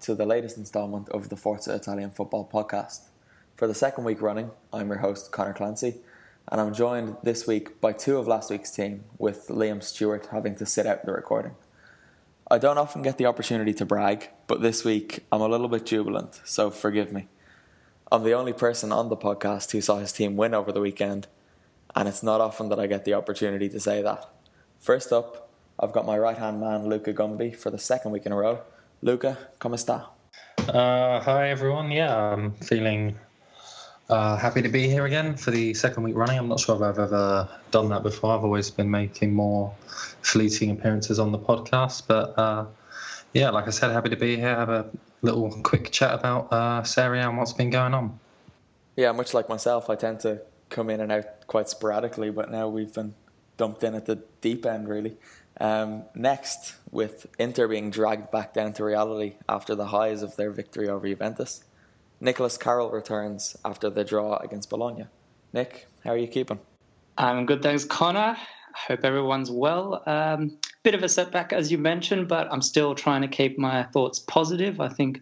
To the latest instalment of the Forza Italian Football Podcast. For the second week running, I'm your host Connor Clancy, and I'm joined this week by two of last week's team, with Liam Stewart having to sit out the recording. I don't often get the opportunity to brag, but this week I'm a little bit jubilant, so forgive me. I'm the only person on the podcast who saw his team win over the weekend, and it's not often that I get the opportunity to say that. First up, I've got my right hand man, Luca Gumby, for the second week in a row. Luca, come sta? Uh, hi everyone. Yeah, I'm feeling uh, happy to be here again for the second week running. I'm not sure if I've ever done that before. I've always been making more fleeting appearances on the podcast, but uh, yeah, like I said, happy to be here. Have a little quick chat about uh, Serie and what's been going on. Yeah, much like myself, I tend to come in and out quite sporadically, but now we've been dumped in at the deep end, really. Um, next, with Inter being dragged back down to reality after the highs of their victory over Juventus, Nicholas Carroll returns after the draw against Bologna. Nick, how are you keeping? I'm good, thanks, Connor. I hope everyone's well. Um, bit of a setback, as you mentioned, but I'm still trying to keep my thoughts positive. I think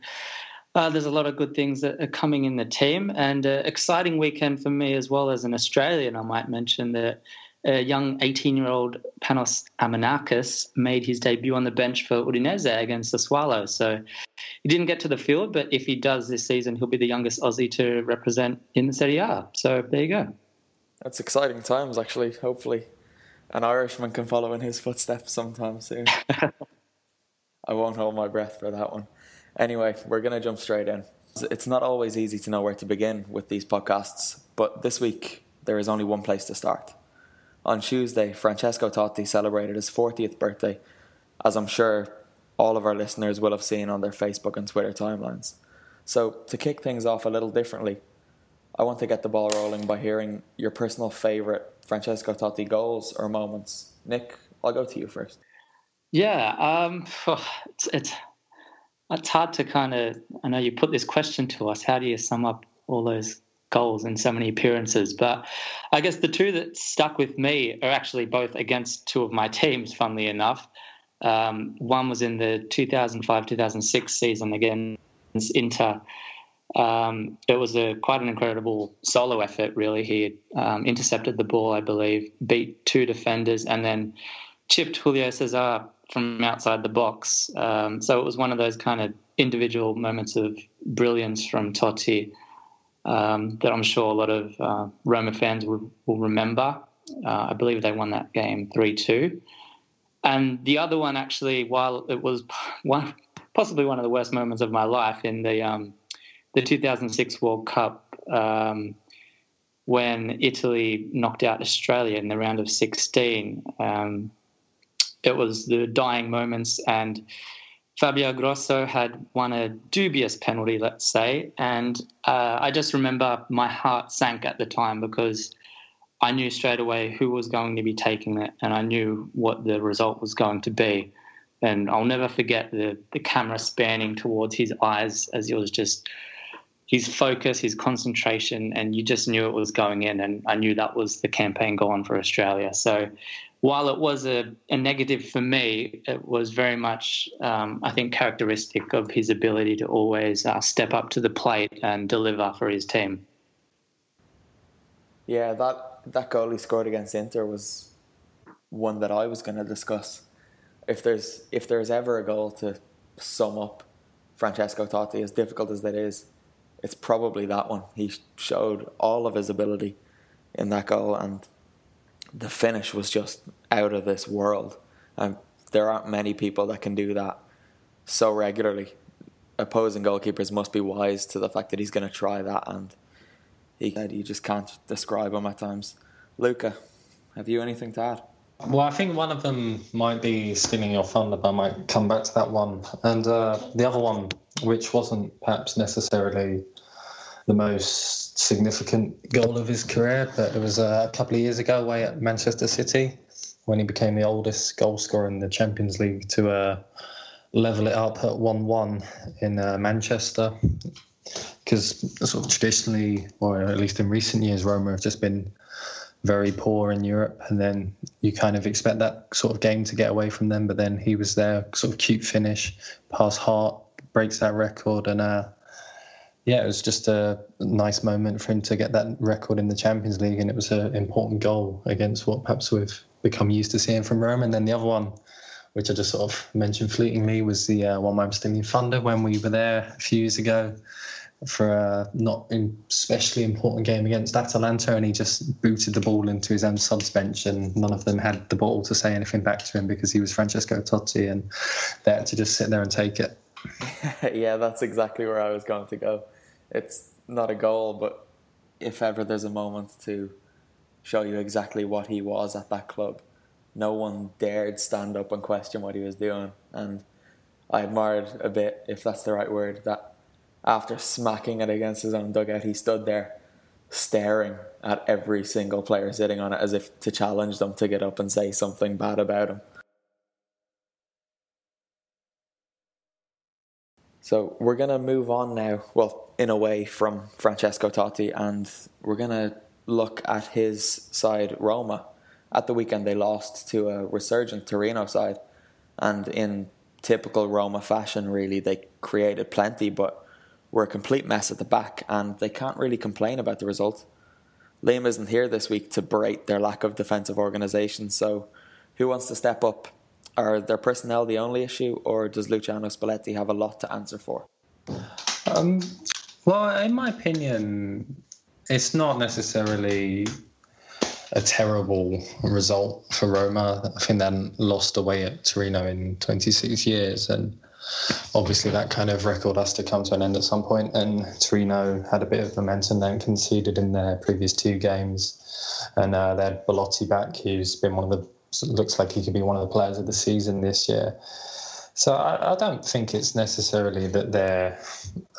uh, there's a lot of good things that are coming in the team, and uh, exciting weekend for me as well as an Australian. I might mention that a young 18-year-old Panos Armenakas made his debut on the bench for Udinese against the Swallows. So he didn't get to the field, but if he does this season, he'll be the youngest Aussie to represent in the Serie A. So there you go. That's exciting times, actually. Hopefully, an Irishman can follow in his footsteps sometime soon. I won't hold my breath for that one. Anyway, we're going to jump straight in. It's not always easy to know where to begin with these podcasts, but this week there is only one place to start. On Tuesday, Francesco Totti celebrated his 40th birthday, as I'm sure all of our listeners will have seen on their Facebook and Twitter timelines. So, to kick things off a little differently, I want to get the ball rolling by hearing your personal favourite Francesco Totti goals or moments. Nick, I'll go to you first. Yeah, um, it's, it's it's hard to kind of. I know you put this question to us. How do you sum up all those goals in so many appearances? But I guess the two that stuck with me are actually both against two of my teams. Funnily enough, um, one was in the 2005-2006 season against Inter. Um, it was a quite an incredible solo effort. Really, he um, intercepted the ball, I believe, beat two defenders, and then chipped Julio Cesar from outside the box. Um, so it was one of those kind of individual moments of brilliance from Totti um, that I'm sure a lot of uh, Roma fans will, will remember. Uh, I believe they won that game 3 2. And the other one, actually, while it was one, possibly one of the worst moments of my life in the um, the 2006 World Cup, um, when Italy knocked out Australia in the round of 16. Um, it was the dying moments, and Fabio Grosso had won a dubious penalty, let's say. And uh, I just remember my heart sank at the time because I knew straight away who was going to be taking it, and I knew what the result was going to be. And I'll never forget the, the camera spanning towards his eyes as he was just his focus, his concentration, and you just knew it was going in. And I knew that was the campaign going for Australia. So while it was a, a negative for me, it was very much, um, I think, characteristic of his ability to always uh, step up to the plate and deliver for his team. Yeah, that that goal he scored against Inter was one that I was going to discuss. If there's if there's ever a goal to sum up Francesco Totti, as difficult as that is, it's probably that one. He showed all of his ability in that goal, and the finish was just out of this world. And there aren't many people that can do that so regularly. Opposing goalkeepers must be wise to the fact that he's going to try that, and he you just can't describe him at times. Luca, have you anything to add? Well, I think one of them might be stealing your thunder, but I might come back to that one. And uh, the other one, which wasn't perhaps necessarily the most significant goal of his career, but it was uh, a couple of years ago away at Manchester City when he became the oldest goal scorer in the Champions League to uh, level it up at 1 1 in uh, Manchester. Because sort of traditionally, or at least in recent years, Roma have just been very poor in Europe, and then you kind of expect that sort of game to get away from them. But then he was there, sort of cute finish, pass Hart, breaks that record, and uh, yeah, it was just a nice moment for him to get that record in the Champions League, and it was an important goal against what perhaps we've become used to seeing from Rome. And then the other one, which I just sort of mentioned fleetingly, was the uh, one I'm stealing thunder when we were there a few years ago for a not especially important game against Atalanta, and he just booted the ball into his own subs bench, and none of them had the ball to say anything back to him because he was Francesco Totti, and they had to just sit there and take it. yeah, that's exactly where I was going to go it's not a goal, but if ever there's a moment to show you exactly what he was at that club, no one dared stand up and question what he was doing. And I admired a bit, if that's the right word, that after smacking it against his own dugout, he stood there staring at every single player sitting on it as if to challenge them to get up and say something bad about him. So we're going to move on now, well, in a way, from Francesco Totti, and we're going to look at his side, Roma. At the weekend, they lost to a resurgent Torino side, and in typical Roma fashion, really, they created plenty, but were a complete mess at the back, and they can't really complain about the result. Liam isn't here this week to berate their lack of defensive organisation, so who wants to step up are their personnel the only issue, or does Luciano Spalletti have a lot to answer for? Um, well, in my opinion, it's not necessarily a terrible result for Roma. I think they lost away at Torino in 26 years, and obviously that kind of record has to come to an end at some point. And Torino had a bit of momentum, then conceded in their previous two games, and uh, they had Belotti back, who's been one of the looks like he could be one of the players of the season this year. So I, I don't think it's necessarily that they're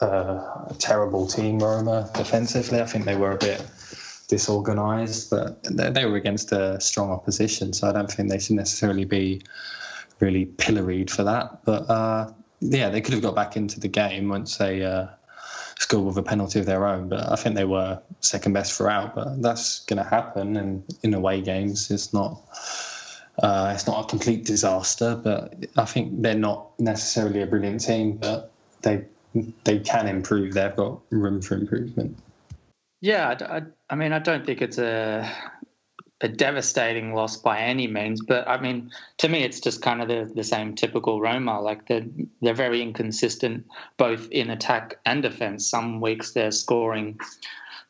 uh, a terrible team, Roma, defensively. I think they were a bit disorganised, but they, they, were against a strong opposition, so I don't think they should necessarily be really pilloried for that. But uh, yeah, they could have got back into the game once they uh, scored with a penalty of their own. But I think they were second best throughout. But that's going to happen, and in away games, it's not uh, it's not a complete disaster, but I think they're not necessarily a brilliant team, but they they can improve. They've got room for improvement. Yeah, I, I mean, I don't think it's a a devastating loss by any means, but I mean, to me, it's just kind of the, the same typical Roma. Like they're they're very inconsistent, both in attack and defense. Some weeks they're scoring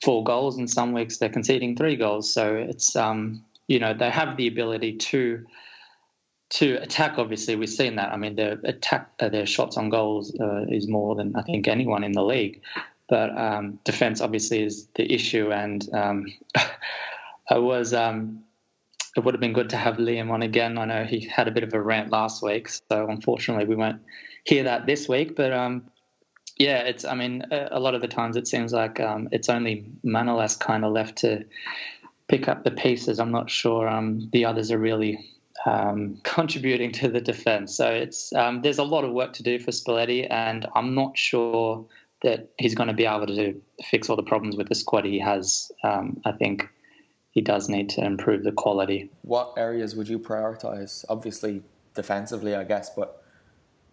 four goals, and some weeks they're conceding three goals. So it's um, you know they have the ability to to attack. Obviously, we've seen that. I mean, their attack, uh, their shots on goals uh, is more than I think anyone in the league. but um, defense obviously is the issue. And um, I was um, it would have been good to have Liam on again. I know he had a bit of a rant last week, so unfortunately we won't hear that this week. But um, yeah, it's. I mean, a, lot of the times it seems like um, it's only Manolas kind of left to pick up the pieces. I'm not sure um, the others are really um, contributing to the defence. So it's um, there's a lot of work to do for Spalletti, and I'm not sure that he's going to be able to fix all the problems with the squad he has. Um, I think he does need to improve the quality. What areas would you prioritise? Obviously, defensively, I guess, but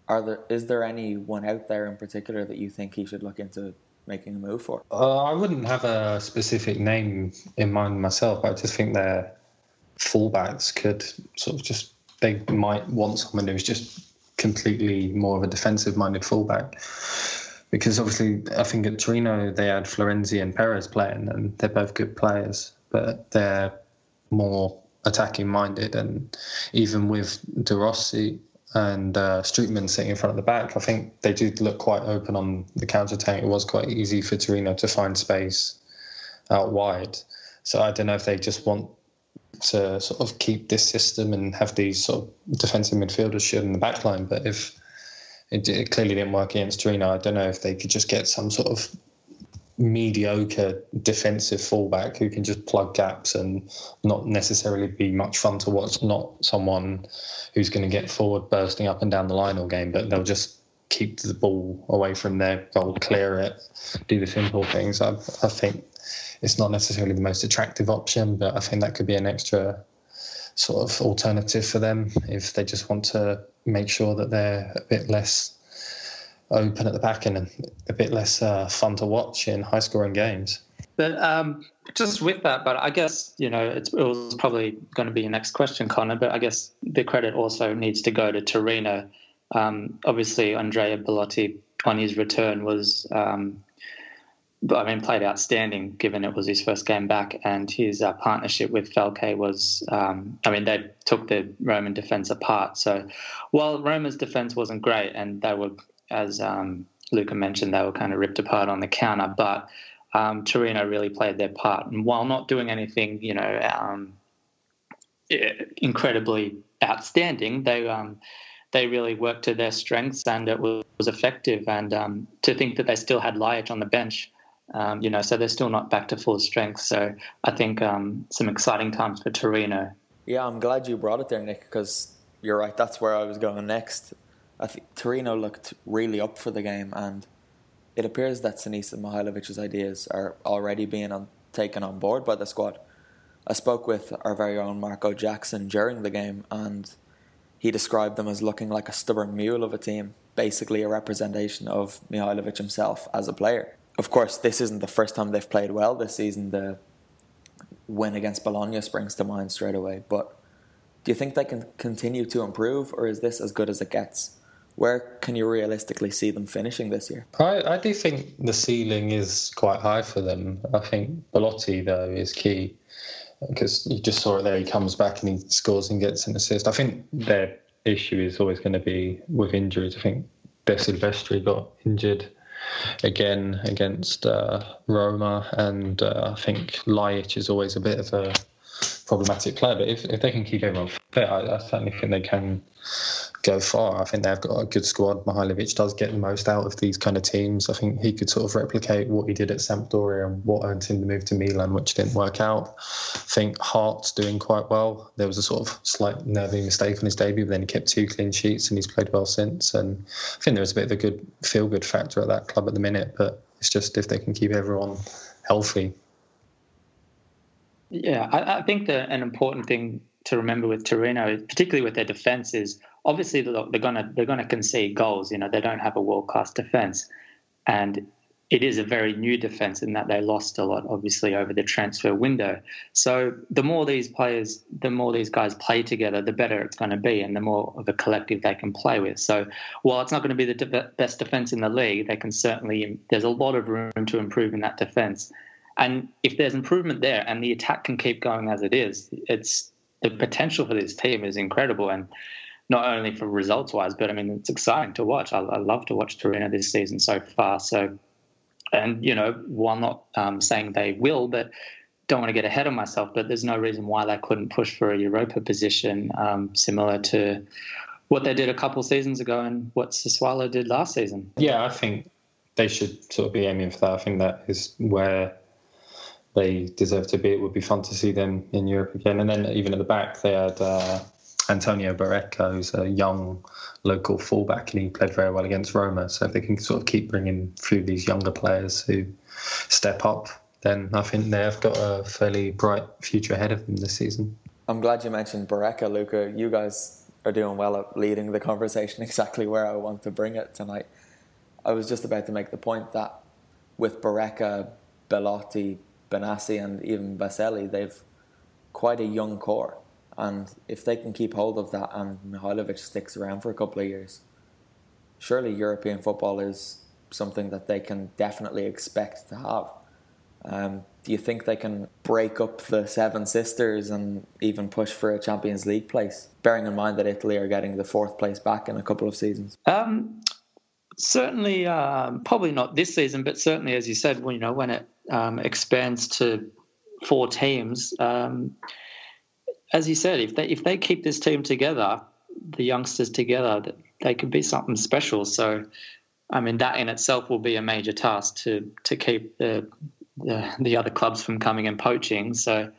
are there is there anyone out there in particular that you think he should look into making a move for? Uh, I wouldn't have a specific name in mind myself. I just think their fullbacks could sort of just they might want someone who's just completely more of a defensive minded fullback. Because obviously, I think at Torino they had Florenzi and Peres playing, and they're both good players, but they're more attacking minded. And even with De Rossi, and uh, Strootman sitting in front of the back, I think they did look quite open on the counter attack. It was quite easy for Torino to find space out wide. So I don't know if they just want to sort of keep this system and have these sort of defensive midfielders should in the back line. But if it, it clearly didn't work against Torino, I don't know if they could just get some sort of mediocre defensive fullback who can just plug gaps and not necessarily be much fun to watch. Not someone who's going to get forward, bursting up and down the line all game, but they'll just keep the ball away from their goal, clear it, do the simple things. I, I think it's not necessarily the most attractive option, but I think that could be an extra sort of alternative for them if they just want to make sure that they're a bit less open at the back and a bit less uh, fun to watch in high scoring games. But um, just with that, but I guess you know it was probably going to be your next question, Connor. But I guess the credit also needs to go to Torino. Um, obviously, Andrea Belotti on his return was, um, I mean, played outstanding given it was his first game back, and his uh, partnership with Falque was, um, I mean, they took the Roman defense apart. So while Roma's defense wasn't great, and they were as um, Luca mentioned, they were kind of ripped apart on the counter. But um, Torino really played their part, and while not doing anything, you know, um, incredibly outstanding, they um, they really worked to their strengths, and it was, was effective. And um, to think that they still had Ljajic on the bench. Um, you know, so they're still not back to full strength. So I think some exciting times for Torino. Yeah, I'm glad you brought it there, Nick, because you're right. That's where I was going next. I think Torino looked really up for the game, and it appears that Sinisa Mihajlovic's ideas are already being on, taken on board by the squad. I spoke with our very own Marco Jackson during the game, and he described them as looking like a stubborn mule of a team, basically a representation of Mihajlovic himself as a player. Of course, this isn't the first time they've played well this season. The win against Bologna springs to mind straight away. But do you think they can continue to improve, or is this as good as it gets? Where can you realistically see them finishing this year? I, I do think the ceiling is quite high for them. I think Belotti, though, is key because you just saw it there. He comes back and he scores and gets an assist. I think their issue is always going to be with injuries. I think De Silvestri got injured again against uh, Roma, and uh, I think Ljajic is always a bit of a problematic player. But if, if they can keep everyone fit, I, I certainly think they can go far. I think they've got a good squad. Mihajlovic does get the most out of these kind of teams. I think he could sort of replicate what he did at Sampdoria and what earned him the move to Milan, which didn't work out. I think Hart's doing quite well. There was a sort of slight nervy mistake on his debut, but then he kept two clean sheets and he's played well since. And I think there was a bit of a good feel good factor at that club at the minute, but it's just if they can keep everyone healthy. Yeah, I, I think that an important thing to remember with Torino, particularly with their defence, is obviously they're gonna they're gonna concede goals. You know, they don't have a world class defence, and it is a very new defence in that they lost a lot, obviously, over the transfer window. So the more these players, the more these guys play together, the better it's going to be, and the more of a collective they can play with. So while it's not going to be the best defence in the league, they can certainly. There's a lot of room to improve in that defence, and if there's improvement there, and the attack can keep going as it is, it's the potential for this team is incredible, and not only for results wise, but I mean it's exciting to watch. I, I love to watch Torino this season so far. So and you know, while not um, saying they will, but don't want to get ahead of myself, but there's no reason why they couldn't push for a Europa position, um, similar to what they did a couple seasons ago and what Sassuolo did last season. Yeah, I think they should sort of be aiming for that. I think that is where they deserve to be. It would be fun to see them in Europe again. And then even at the back, they had uh, Antonio Barreca, who's a young local fullback, and he played very well against Roma. So if they can sort of keep bringing through these younger players who step up, then I think they have got a fairly bright future ahead of them this season. I'm glad you mentioned Barreca, Luca. You guys are doing well at leading the conversation exactly where I want to bring it tonight. I was just about to make the point that with Barreca, Belotti, Benassi, and even Baselli, they've quite a young core. And if they can keep hold of that and Mihajlovic sticks around for a couple of years, surely European football is something that they can definitely expect to have. Um, do you think they can break up the Seven Sisters and even push for a Champions League place, bearing in mind that Italy are getting the fourth place back in a couple of seasons? Um, certainly, um, probably not this season, but certainly, as you said, when you know when it um, expands to four teams, um, as you said, if they if they keep this team together, the youngsters together, they could be something special. So, I mean, that in itself will be a major task to to keep the the, the other clubs from coming and poaching. So,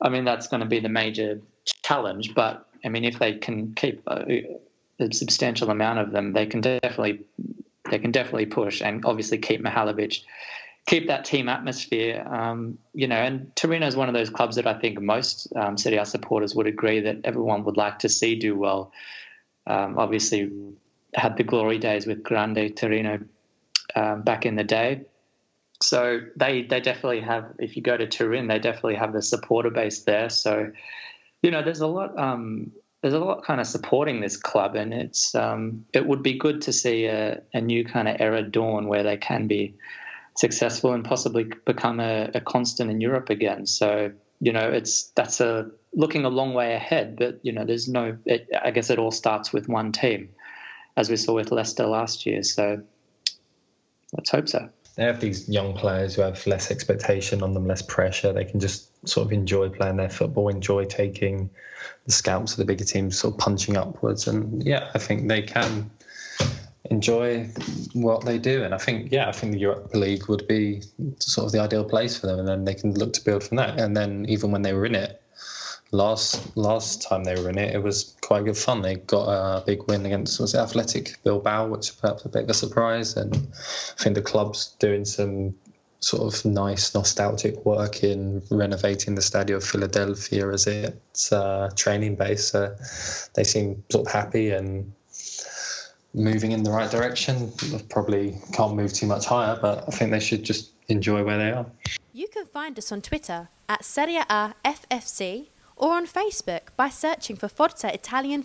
I mean, that's going to be the major challenge. But I mean, if they can keep a, a substantial amount of them, they can definitely they can definitely push and obviously keep Mihajlovic keep that team atmosphere. Um, you know, and Torino is one of those clubs that I think most um, Serie A supporters would agree that everyone would like to see do well. Um, obviously, had the glory days with Grande Torino um, back in the day. So they they definitely have. If you go to Turin, they definitely have the supporter base there. So, you know, there's a lot. Um, there's a lot kind of supporting this club, and it's um, it would be good to see a, a new kind of era dawn where they can be successful and possibly become a, a constant in Europe again. So you know, it's that's a looking a long way ahead. But you know, there's no. It, I guess it all starts with one team, as we saw with Leicester last year. So let's hope so. They have these young players who have less expectation on them, less pressure. They can just sort of enjoy playing their football, enjoy taking the scouts of the bigger teams, sort of punching upwards. And yeah, I think they can enjoy what they do. And I think, yeah, I think the Europa League would be sort of the ideal place for them, and then they can look to build from that. And then even when they were in it, last last time they were in it, it was quite good fun. They got a big win against was it Athletic Bilbao, which perhaps a bit of a surprise. And I think the club's doing some sort of nice nostalgic work in renovating the Stadio of Philadelphia as its uh, training base. So they seem sort of happy and moving in the right direction. Probably can't move too much higher, but I think they should just enjoy where they are. You can find us on Twitter at Serie A FFC or on Facebook by searching for Forza Italian.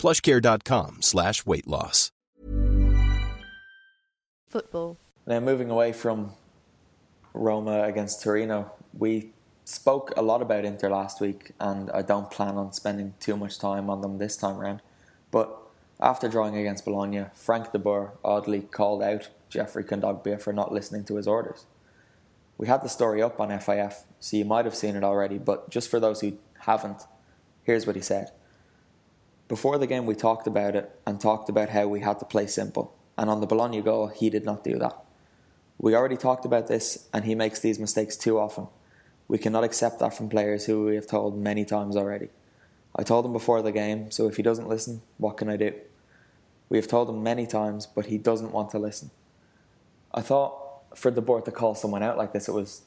plushcare.com slash weight loss. Football. Now, moving away from Roma against Torino, we spoke a lot about Inter last week, and I don't plan on spending too much time on them this time around. But after drawing against Bologna, Frank de Boer oddly called out Geoffrey Kondogbia for not listening to his orders. We had the story up on FIF, so you might have seen it already, but just for those who haven't, here's what he said. Before the game, we talked about it and talked about how we had to play simple, and on the Bologna goal, he did not do that. We already talked about this, and he makes these mistakes too often. We cannot accept that from players who we have told many times already. I told him before the game, so if he doesn't listen, what can I do? We have told him many times, but he doesn't want to listen. I thought for De Boer to call someone out like this, it was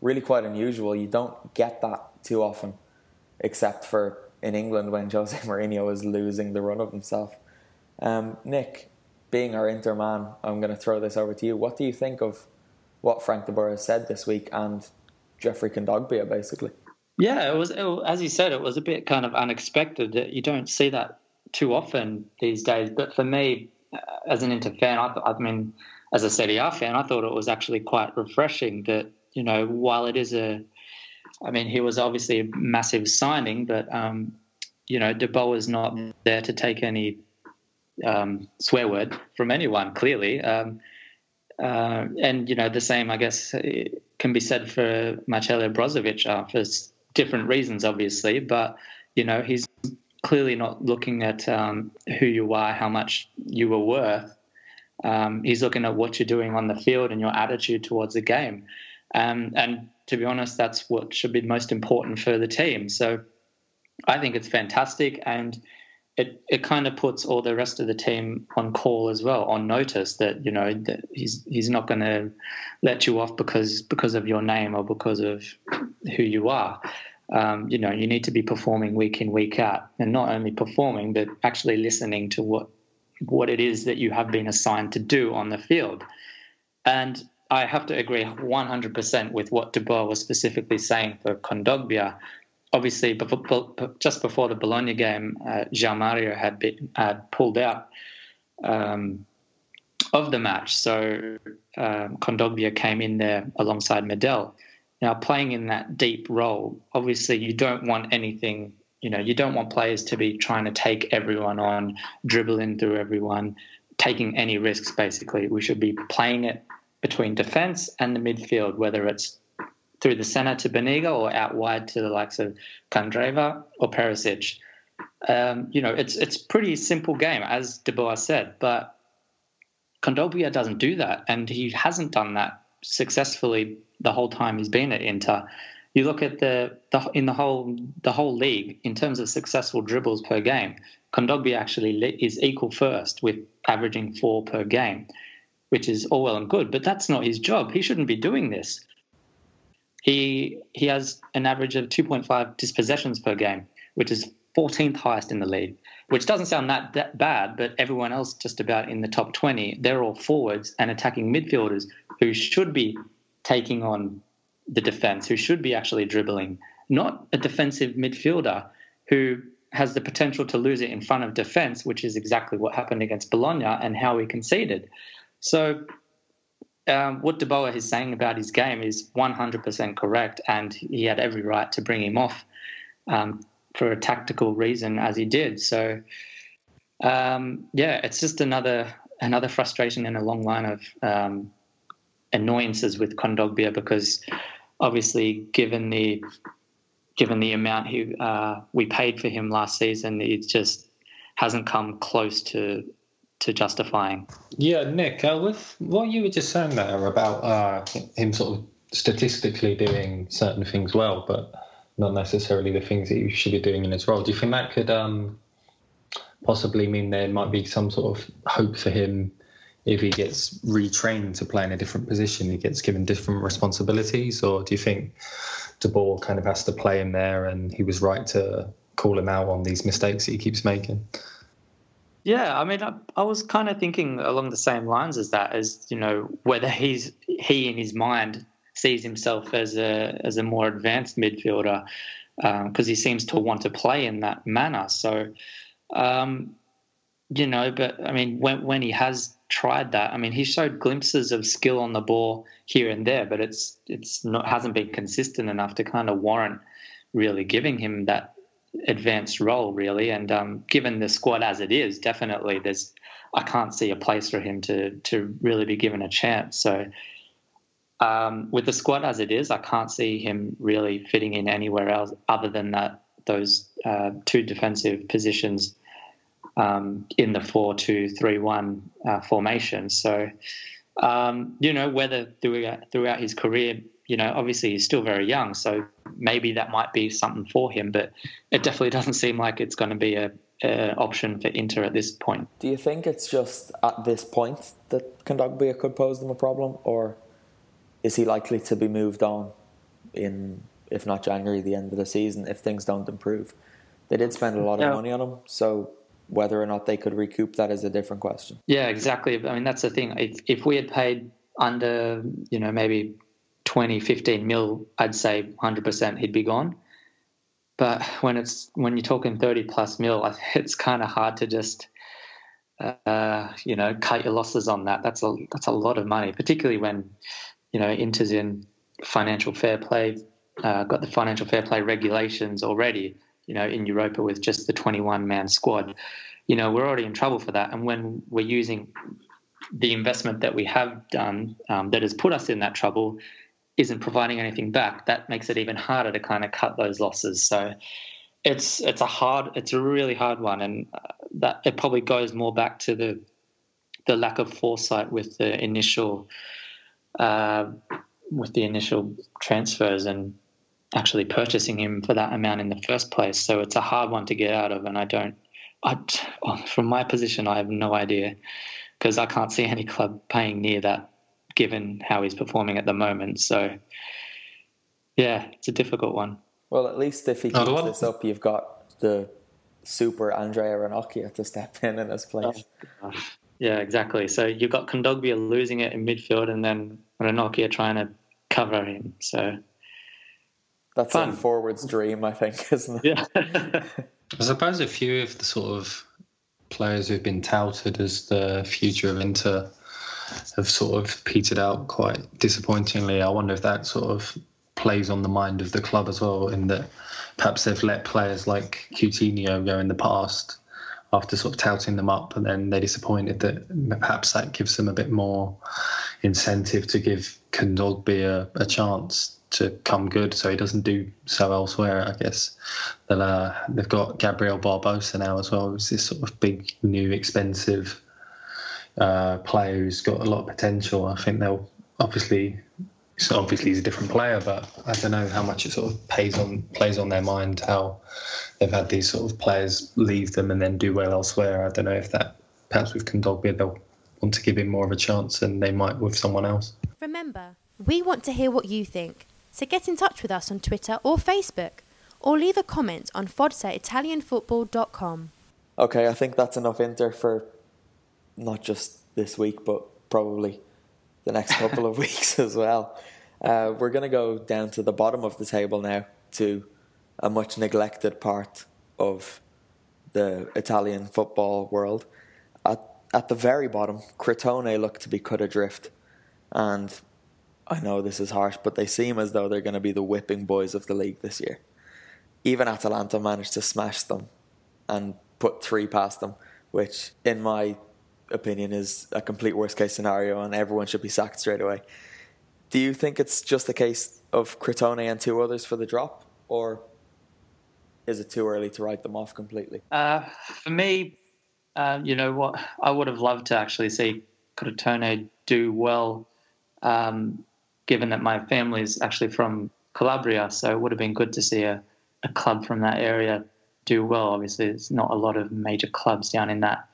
really quite unusual. You don't get that too often, except for in England when Jose Mourinho is losing the run of himself. Um, Nick, being our Inter man, I'm going to throw this over to you. What do you think of what Frank de Boer has said this week and Geoffrey Kondogbia, basically? Yeah, it was, it as you said, it was a bit kind of unexpected. You don't see that too often these days. But for me, uh, as an Inter fan, I, I mean, as a Serie A fan, I thought it was actually quite refreshing that you know while it is a, I mean, he was obviously a massive signing, but um, you know, De Boer is not there to take any um, swear word from anyone. Clearly. Um, uh, and you know the same, I guess, can be said for Marcelo Brozovic uh, for different reasons, obviously. But you know he's clearly not looking at um, who you are, how much you were worth. Um, he's looking at what you're doing on the field and your attitude towards the game. Um, and to be honest, that's what should be most important for the team. So I think it's fantastic. And it, it kind of puts all the rest of the team on call as well, on notice that you know that he's he's not going to let you off because because of your name or because of who you are um, you know, you need to be performing week in, week out, and not only performing, but actually listening to what what it is that you have been assigned to do on the field. And I have to agree 100% with what De Boer was specifically saying for Kondogbia. Obviously, just before the Bologna game, uh, João Mario had, been, had pulled out um, of the match. So um, Kondogbia came in there alongside Medel. Now, playing in that deep role, obviously, you don't want anything. You know, you don't want players to be trying to take everyone on, dribbling through everyone, taking any risks. Basically, we should be playing it between defence and the midfield, whether it's through the centre to Banega or out wide to the likes of Candreva or Perisic. Um, you know, it's it's pretty simple game, as De Boer said, but Kondogbia doesn't do that, and he hasn't done that successfully the whole time he's been at Inter. You look at the, the in the whole the whole league in terms of successful dribbles per game. Kondogbia actually is equal first with averaging four per game, which is all well and good, but that's not his job. He shouldn't be doing this. He he has an average of 2.5 dispossessions per game, which is 14th highest in the league, which doesn't sound that, that bad, but everyone else just about in the top 20, they're all forwards and attacking midfielders who should be taking on the defense, who should be actually dribbling, not a defensive midfielder who has the potential to lose it in front of defense, which is exactly what happened against Bologna and how we conceded. So, um, what De Boer is saying about his game is 100% correct, and he had every right to bring him off um, for a tactical reason, as he did. So, um, yeah, it's just another another frustration in a long line of um, annoyances with Kondogbia because obviously, given the given the amount he uh, we paid for him last season, it just hasn't come close to to justifying. Yeah, Nick, uh, with what you were just saying there about uh, him sort of statistically doing certain things well, but not necessarily the things that he should be doing in his role. Do you think that could um, possibly mean there might be some sort of hope for him if he gets retrained to play in a different position, he gets given different responsibilities, or do you think De Boer kind of has to play him there, and he was right to call him out on these mistakes that he keeps making? Yeah, I mean, I, I, was kind of thinking along the same lines as that, as you know, whether he's he in his mind sees himself as a as a more advanced midfielder because um, he seems to want to play in that manner. So, um, you know, but I mean, when when he has tried that, I mean, he showed glimpses of skill on the ball here and there, but it's it's not hasn't been consistent enough to kind of warrant really giving him that advanced role, really. And um, given the squad as it is, definitely there's I can't see a place for him to to really be given a chance. So um, with the squad as it is, I can't see him really fitting in anywhere else other than that those uh, two defensive positions um, in the four-two-three-one uh, formation. So um, you know whether throughout, throughout his career you know, obviously he's still very young, so maybe that might be something for him. But it definitely doesn't seem like it's going to be a, a option for Inter at this point. Do you think it's just at this point that Kondogbia could pose them a problem, or is he likely to be moved on in, if not January, the end of the season, if things don't improve? They did spend a lot of yeah. money on him, so whether or not they could recoup that is a different question. Yeah, exactly. I mean, that's the thing. If if we had paid under, you know, maybe 20, 15 mil, I'd say 100% he'd be gone. But when it's when you're talking 30 plus mil, it's kind of hard to just uh, you know cut your losses on that. That's a that's a lot of money, particularly when you know Inter's in financial fair play, uh, got the financial fair play regulations already. You know, in Europa with just the 21 man squad, you know we're already in trouble for that. And when we're using the investment that we have done um, that has put us in that trouble isn't providing anything back, that makes it even harder to kind of cut those losses. So it's it's a hard, it's a really hard one, and uh, that it probably goes more back to the the lack of foresight with the initial uh, with the initial transfers and actually purchasing him for that amount in the first place. So it's a hard one to get out of, and I don't. I, from my position, I have no idea because I can't see any club paying near that given how he's performing at the moment. So, yeah, it's a difficult one. Well, at least if he keeps oh, this up, you've got the super Andrea Ranocchia to step in in his place. Yeah, exactly. So you've got Kondogbia losing it in midfield and then Ranocchia trying to cover him. So that's Fun. a forward's dream, I think, isn't it? Yeah. I suppose a few of the sort of players who've been touted as the future of Inter have sort of petered out quite disappointingly. I wonder if that sort of plays on the mind of the club as well, in that perhaps they've let players like Coutinho go in the past after sort of touting them up, and then they're disappointed that perhaps that gives them a bit more incentive to give Kondogbia a, a chance to come good, so he doesn't do so elsewhere. I guess uh, they've got Gabriel Barbosa now as well. It's this sort of big, new, expensive uh, player who's got a lot of potential. I think they'll obviously, so obviously he's a different player, but I don't know how much it sort of plays on plays on their mind how they've had these sort of players leave them and then do well elsewhere. I don't know if that perhaps with Kondogbia they'll want to give him more of a chance than they might with someone else. Remember, we want to hear what you think, so get in touch with us on Twitter or Facebook, or leave a comment on ForzaItalianFootball.com. Okay, I think that's enough Inter for not just this week, but probably the next couple of weeks as well. Uh, we're going to go down to the bottom of the table now to a much neglected part of the Italian football world. At, at the very bottom, Crotone look to be cut adrift. And I know this is harsh, but they seem as though they're going to be the whipping boys of the league this year. Even Atalanta managed to smash them and put three past them, which, in my opinion is a complete worst case scenario and everyone should be sacked straight away. Do you think it's just a case of Crotone and two others for the drop, or is it too early to write them off completely? Uh, for me, uh, you know what, I would have loved to actually see Crotone do well, um, given that my family is actually from Calabria, so it would have been good to see a, a club from that area do well. Obviously, there's not a lot of major clubs down in that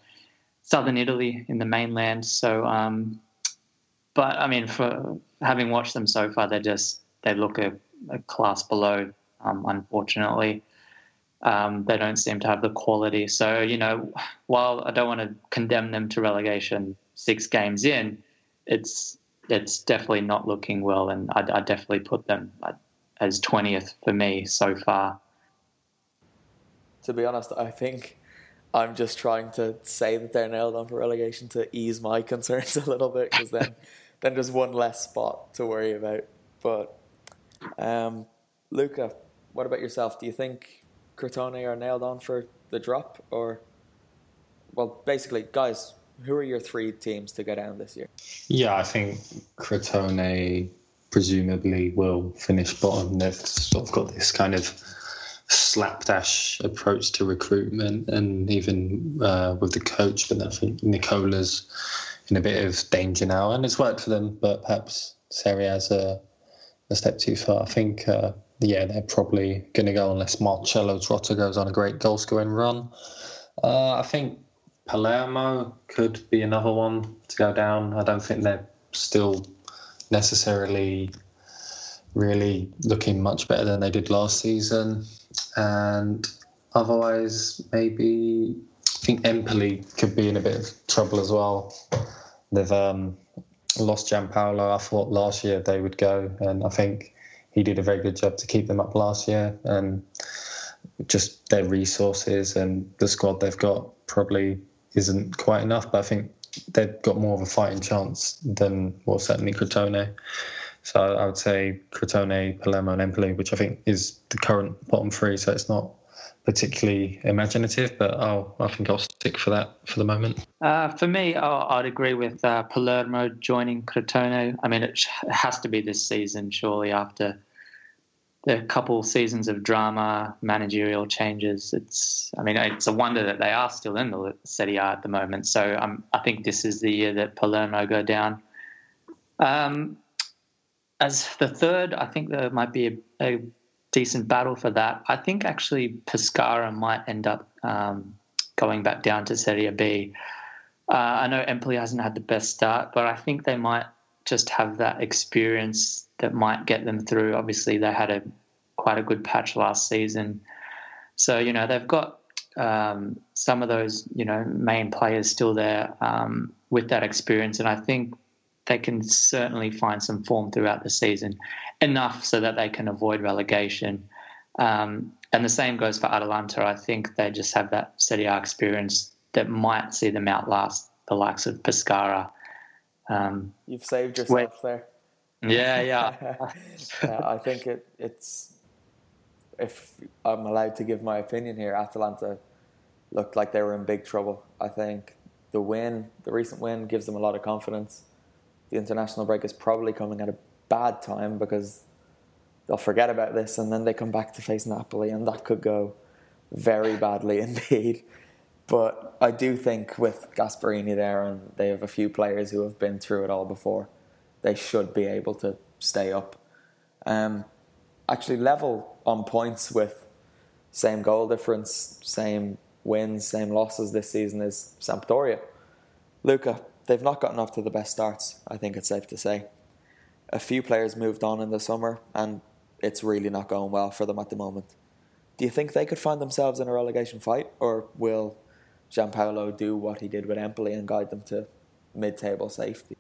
southern Italy in the mainland. So, um, but I mean, for having watched them so far, they just they look a, a class below. Um, unfortunately, um, they don't seem to have the quality. So, you know, while I don't want to condemn them to relegation six games in, it's it's definitely not looking well, and I, I definitely put them as twentieth for me so far. To be honest, I think I'm just trying to say that they're nailed on for relegation to ease my concerns a little bit, because then then there's one less spot to worry about. But um, Luca, what about yourself? Do you think Crotone are nailed on for the drop, or well, basically, guys, who are your three teams to go down this year? Yeah, I think Crotone presumably will finish bottom. They've sort of got this kind of slapdash approach to recruitment and even uh, with the coach. But I think Nicola's in a bit of danger now, and it's worked for them. But perhaps Serie A's a, a step too far. I think, uh, yeah, they're probably going to go unless Marcello Trotta goes on a great goal scoring run. Uh, I think Palermo could be another one to go down. I don't think they're still necessarily really looking much better than they did last season. And otherwise, maybe I think Empoli could be in a bit of trouble as well. They've um, lost Giampaolo. I thought last year they would go, and I think he did a very good job to keep them up last year. And just their resources and the squad they've got probably isn't quite enough. But I think they've got more of a fighting chance than well certainly Crotone. So I would say Crotone, Palermo, and Empoli, which I think is the current bottom three. So it's not particularly imaginative, but I'll, I think I'll stick for that for the moment. Uh, for me, i would agree with uh, Palermo joining Crotone. I mean, it has to be this season, surely, after the couple of seasons of drama, managerial changes. It's, I mean, it's a wonder that they are still in the Serie A at the moment. So um, I think this is the year that Palermo go down. Um, as the third, I think there might be a, a, decent battle for that. I think actually Pescara might end up um, going back down to Serie B. Uh, I know Empoli hasn't had the best start, but I think they might just have that experience that might get them through. Obviously, they had a quite a good patch last season, so you know they've got um, some of those you know main players still there um, with that experience, and I think they can certainly find some form throughout the season, enough so that they can avoid relegation. Um, and the same goes for Atalanta. I think they just have that Serie A experience that might see them outlast the likes of Pescara. Um, You've saved yourself there. Yeah, yeah. yeah I think it, it's if I'm allowed to give my opinion here, Atalanta looked like they were in big trouble. I think the win, the recent win, gives them a lot of confidence. The international break is probably coming at a bad time because they'll forget about this and then they come back to face Napoli, and that could go very badly indeed. But I do think with Gasperini there, and they have a few players who have been through it all before, they should be able to stay up. Um, actually, level on points with same goal difference, same wins, same losses this season is Sampdoria. Luca, they've not gotten off to the best starts, I think it's safe to say. A few players moved on in the summer, and it's really not going well for them at the moment. Do you think they could find themselves in a relegation fight, or will Giampaolo do what he did with Empoli and guide them to mid-table safety?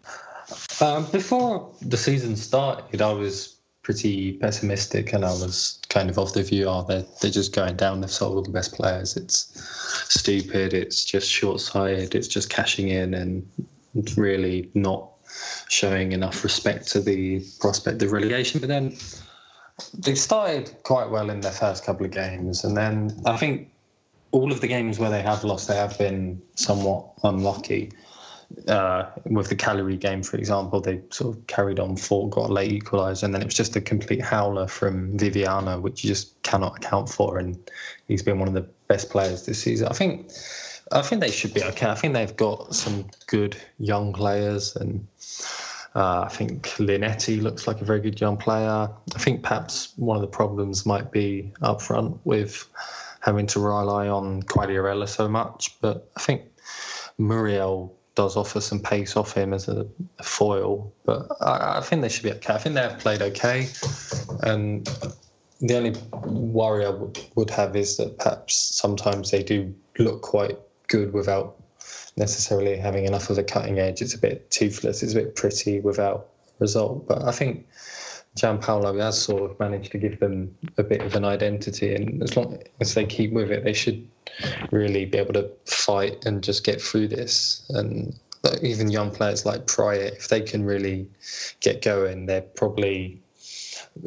Um, before the season started, I was pretty pessimistic, and I was kind of of the view, oh, they're, they're just going down. They've sold all the best players. It's stupid. It's just short-sighted. It's just cashing in and really not showing enough respect to the prospect of relegation. But then they started quite well in their first couple of games, and then I think all of the games where they have lost, they have been somewhat unlucky. Uh, with the Cagliari game, for example, they sort of carried on, fought, got a late equaliser, and then it was just a complete howler from Viviano, which you just cannot account for. And he's been one of the best players this season. I think, I think they should be okay. I think they've got some good young players, and uh, I think Linetty looks like a very good young player. I think perhaps one of the problems might be up front with having to rely on Quagliarella so much. But I think Muriel does offer some pace off him as a, foil, but I, I, think they should be okay. I think they have played okay, and the only worry I would have is that perhaps sometimes they do look quite good without necessarily having enough of a cutting edge. It's a bit toothless. It's a bit pretty without result. But I think Giampaolo has sort of managed to give them a bit of an identity, and as long as they keep with it, they should really be able to fight and just get through this. And even young players like Pryor, if they can really get going, they're probably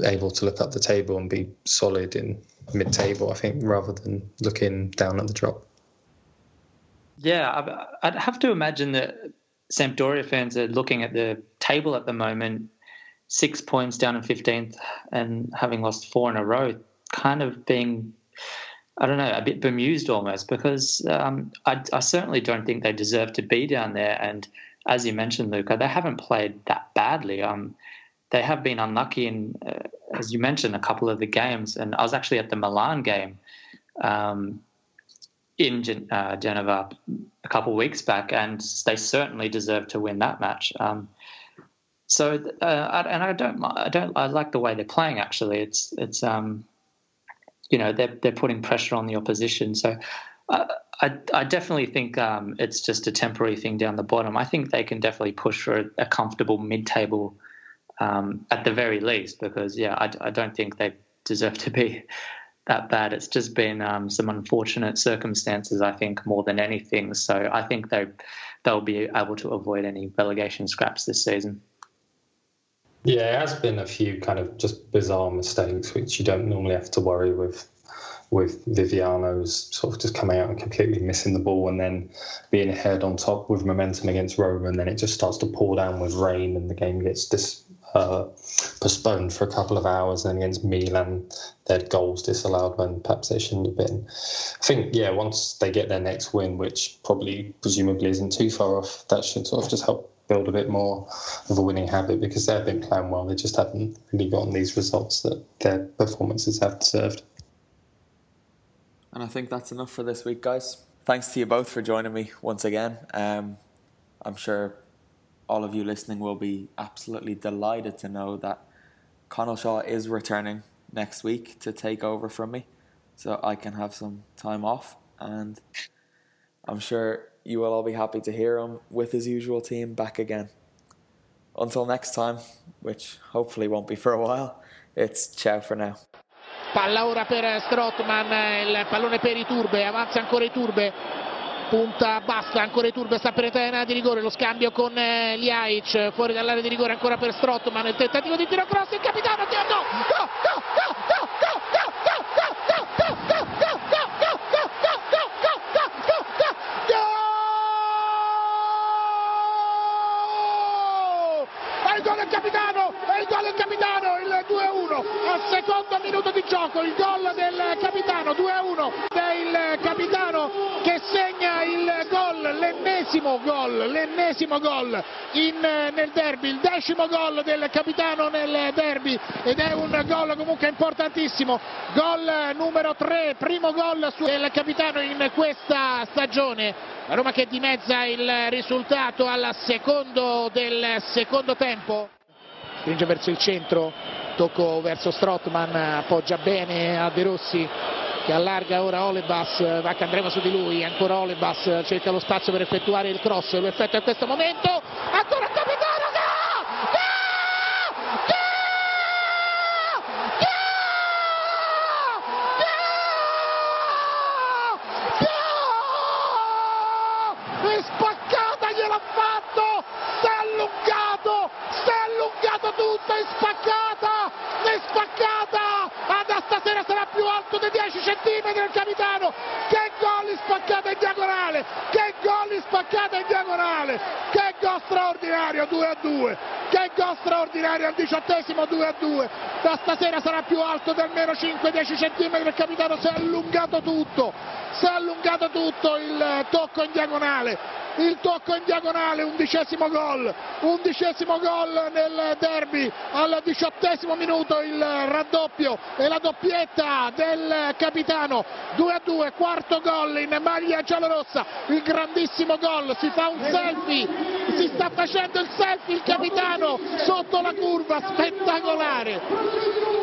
able to look up the table and be solid in mid-table. I think rather than looking down at the drop. Yeah, I'd have to imagine that Sampdoria fans are looking at the table at the moment, six points down in 15th and having lost four in a row, kind of being, I don't know, a bit bemused almost because um, I, I, certainly don't think they deserve to be down there. And as you mentioned, Luca, they haven't played that badly. Um, they have been unlucky in, uh, as you mentioned, a couple of the games. And I was actually at the Milan game. Um, in Gen- uh, Genova a couple weeks back, and they certainly deserve to win that match. Um, so, uh, I, and I don't, I don't, I like the way they're playing. Actually, it's, it's, um, you know, they're they're putting pressure on the opposition. So, uh, I, I definitely think um, it's just a temporary thing down the bottom. I think they can definitely push for a, a comfortable mid-table um, at the very least, because yeah, I, I don't think they deserve to be that bad. It's just been um, some unfortunate circumstances, I think, more than anything. So I think they they'll be able to avoid any relegation scraps this season. Yeah, it has been a few kind of just bizarre mistakes, which you don't normally have to worry with. With Viviano's sort of just coming out and completely missing the ball, and then being ahead on top with momentum against Roma, and then it just starts to pour down with rain, and the game gets dis- uh, postponed for a couple of hours. And then against Milan, their goals disallowed when perhaps they shouldn't have been. I think, yeah, once they get their next win, which probably presumably isn't too far off, that should sort of just help build a bit more of a winning habit because they've been playing well. They just haven't really gotten these results that their performances have deserved. And I think that's enough for this week, guys. Thanks to you both for joining me once again. Um, I'm sure all of you listening will be absolutely delighted to know that Conal Shaw is returning next week to take over from me so I can have some time off. And I'm sure you will all be happy to hear him with his usual team back again. Until next time, which hopefully won't be for a while, it's ciao for now. Palla ora per Strootman, il pallone per Iturbe, avanza ancora Iturbe, punta basta ancora Iturbe sta per entrare di rigore lo scambio con eh, Liaic fuori dall'area di rigore ancora per Strottman il tentativo di tiro cross il capitano no no no no no il capitano, è il gol del capitano, il 2-1 al secondo minuto di gioco, il gol del capitano, 2-1 del capitano che segna il gol, l'ennesimo gol, l'ennesimo gol in, nel derby, il decimo gol del capitano nel derby ed è un gol comunque importantissimo, gol numero 3, primo gol del capitano in questa stagione. La Roma che dimezza il risultato al secondo del secondo tempo spinge verso il centro, tocco verso Strottman, appoggia bene a De Rossi che allarga ora Olebas, va che andremo su di lui, ancora Olebas cerca lo spazio per effettuare il cross, lo effettua in questo momento, ancora capitano, tutto, è spaccata, è spaccata, Ada stasera sarà più alto di 10 centimetri il capitano, che gol spaccata in diagonale, che gol spaccata in diagonale, che gol straordinario 2 a 2, che gol straordinario al diciottesimo 2 a 2, da stasera sarà più alto di almeno 5-10 centimetri il capitano, si è allungato tutto, si è allungato tutto il tocco in diagonale, il tocco in diagonale, undicesimo gol, undicesimo gol nel derby al diciottesimo minuto il raddoppio e la doppietta del capitano, 2 a 2, quarto gol in maglia giallorossa, il grandissimo gol, si fa un selfie, si sta facendo il selfie il capitano sotto la curva, spettacolare.